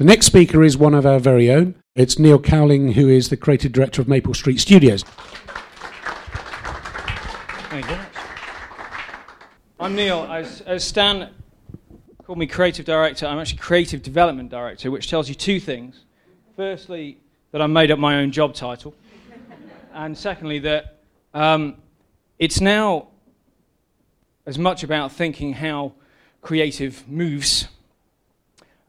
The next speaker is one of our very own. It's Neil Cowling, who is the creative director of Maple Street Studios. Thank you. I'm Neil. As, as Stan called me creative director, I'm actually creative development director, which tells you two things. Firstly, that I made up my own job title. and secondly, that um, it's now as much about thinking how creative moves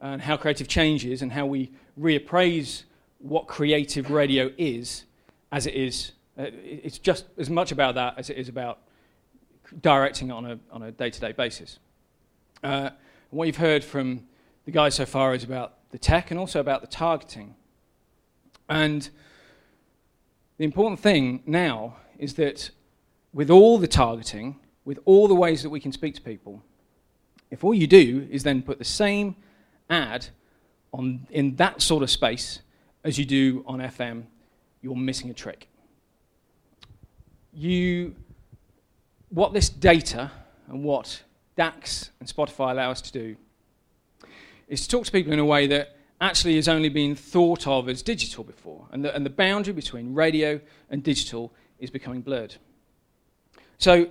and how creative changes and how we reappraise what creative radio is as it is. Uh, it's just as much about that as it is about directing on a, on a day-to-day basis. Uh, what you've heard from the guys so far is about the tech and also about the targeting. And the important thing now is that with all the targeting, with all the ways that we can speak to people, if all you do is then put the same ad on, in that sort of space as you do on FM, you're missing a trick. You, what this data and what DAX and Spotify allow us to do is to talk to people in a way that actually has only been thought of as digital before. And the, and the boundary between radio and digital is becoming blurred. So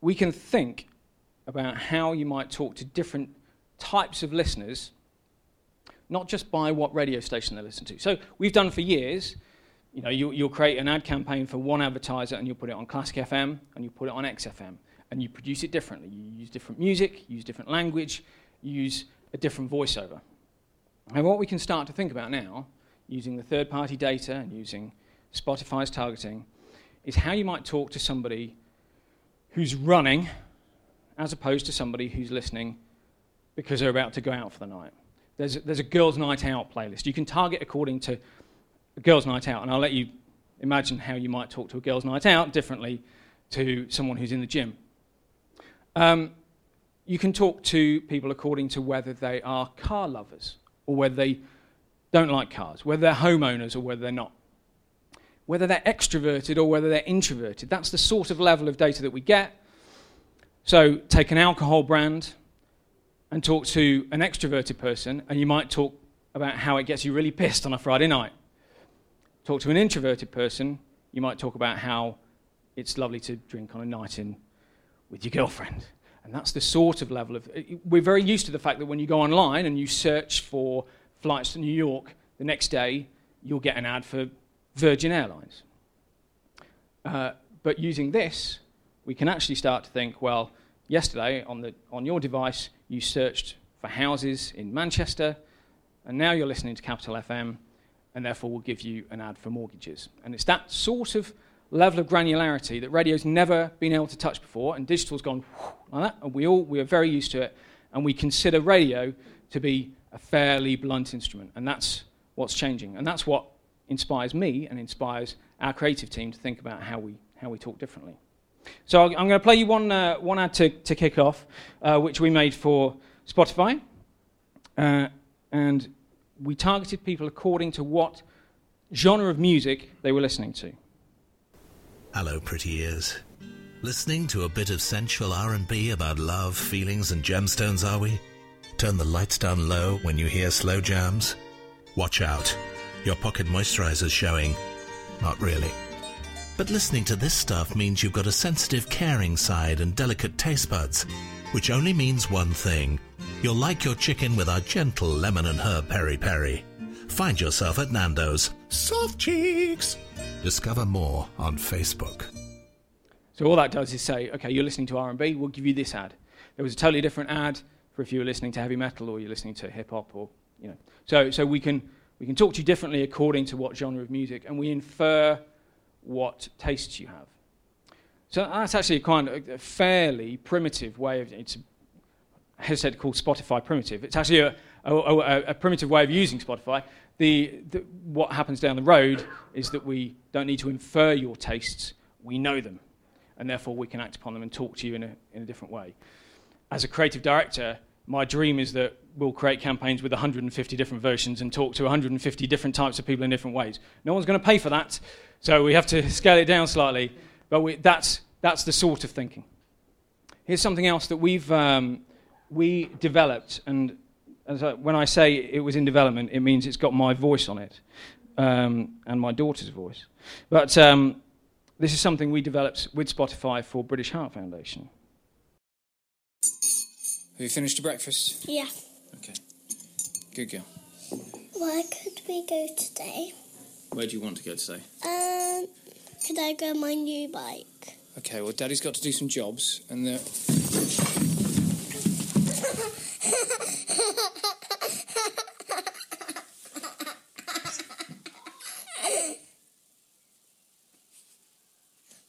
we can think about how you might talk to different types of listeners, not just by what radio station they listen to. So we've done for years, you know, you, will create an ad campaign for one advertiser and you'll put it on Classic FM and you put it on XFM and you produce it differently. You use different music, use different language, use a different voiceover. And what we can start to think about now, using the third party data and using Spotify's targeting, is how you might talk to somebody who's running as opposed to somebody who's listening because they're about to go out for the night. There's a, there's a girls' night out playlist. You can target according to a girls' night out, and I'll let you imagine how you might talk to a girls' night out differently to someone who's in the gym. Um, you can talk to people according to whether they are car lovers or whether they don't like cars, whether they're homeowners or whether they're not, whether they're extroverted or whether they're introverted. That's the sort of level of data that we get. So take an alcohol brand and talk to an extroverted person, and you might talk about how it gets you really pissed on a Friday night. Talk to an introverted person, you might talk about how it's lovely to drink on a night in with your girlfriend. And that's the sort of level of. We're very used to the fact that when you go online and you search for flights to New York, the next day you'll get an ad for Virgin Airlines. Uh, but using this, we can actually start to think well, yesterday on, the, on your device, you searched for houses in Manchester, and now you're listening to Capital FM, and therefore we'll give you an ad for mortgages. And it's that sort of level of granularity that radio's never been able to touch before, and digital's gone like that, and we all we are very used to it, and we consider radio to be a fairly blunt instrument, and that's what's changing, and that's what inspires me and inspires our creative team to think about how we how we talk differently. So I'm going to play you one uh, one ad to, to kick off, uh, which we made for Spotify, uh, and we targeted people according to what genre of music they were listening to. Hello, pretty ears. Listening to a bit of sensual R&B about love, feelings and gemstones, are we? Turn the lights down low when you hear slow jams. Watch out. Your pocket moisturizer's showing. Not really. But listening to this stuff means you've got a sensitive, caring side and delicate taste buds, which only means one thing. You'll like your chicken with our gentle lemon and herb peri peri. Find yourself at Nando's. Soft cheeks! Discover more on Facebook. So all that does is say, okay, you're listening to R&B, we'll give you this ad. There was a totally different ad for if you were listening to heavy metal or you're listening to hip hop or you know. So so we can we can talk to you differently according to what genre of music, and we infer what tastes you have. So that's actually a kind of a fairly primitive way of it's I hesitate to call Spotify primitive. It's actually a, a, a, a primitive way of using Spotify the, the, what happens down the road is that we don't need to infer your tastes, we know them, and therefore we can act upon them and talk to you in a, in a different way. As a creative director, my dream is that we'll create campaigns with 150 different versions and talk to 150 different types of people in different ways. No one's going to pay for that, so we have to scale it down slightly, but we, that's, that's the sort of thinking. Here's something else that we've um, we developed, and I, when I say it was in development, it means it's got my voice on it um, and my daughter's voice. But um, this is something we developed with Spotify for British Heart Foundation. Have you finished your breakfast? Yeah. Okay. Good girl. Where could we go today? Where do you want to go today? Um, could I go on my new bike? Okay, well, Daddy's got to do some jobs, and the.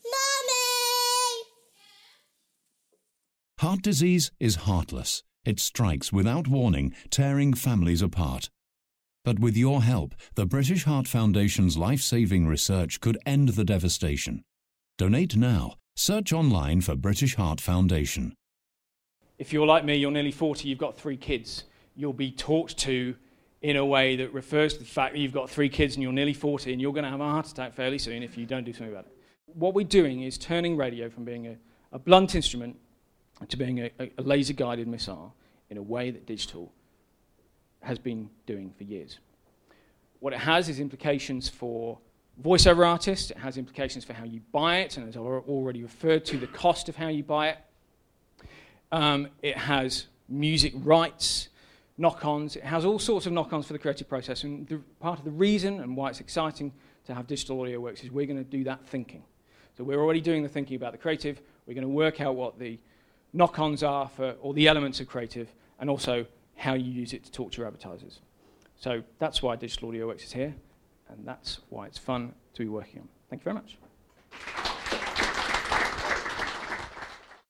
Mummy! Heart disease is heartless. It strikes without warning, tearing families apart. But with your help, the British Heart Foundation's life saving research could end the devastation. Donate now. Search online for British Heart Foundation. If you're like me, you're nearly 40, you've got three kids, you'll be talked to in a way that refers to the fact that you've got three kids and you're nearly 40 and you're going to have a heart attack fairly soon if you don't do something about it. What we're doing is turning radio from being a, a blunt instrument to being a, a, laser guided missile in a way that digital has been doing for years. What it has is implications for voiceover artists, it has implications for how you buy it, and as I've already referred to, the cost of how you buy it. Um, it has music rights, knock ons, it has all sorts of knock ons for the creative process. And the, part of the reason and why it's exciting to have digital audio works is we're going to do that thinking. So we're already doing the thinking about the creative, we're going to work out what the knock ons are for all the elements of creative, and also how you use it to talk to your advertisers. So that's why Digital Audio Works is here, and that's why it's fun to be working on. Thank you very much.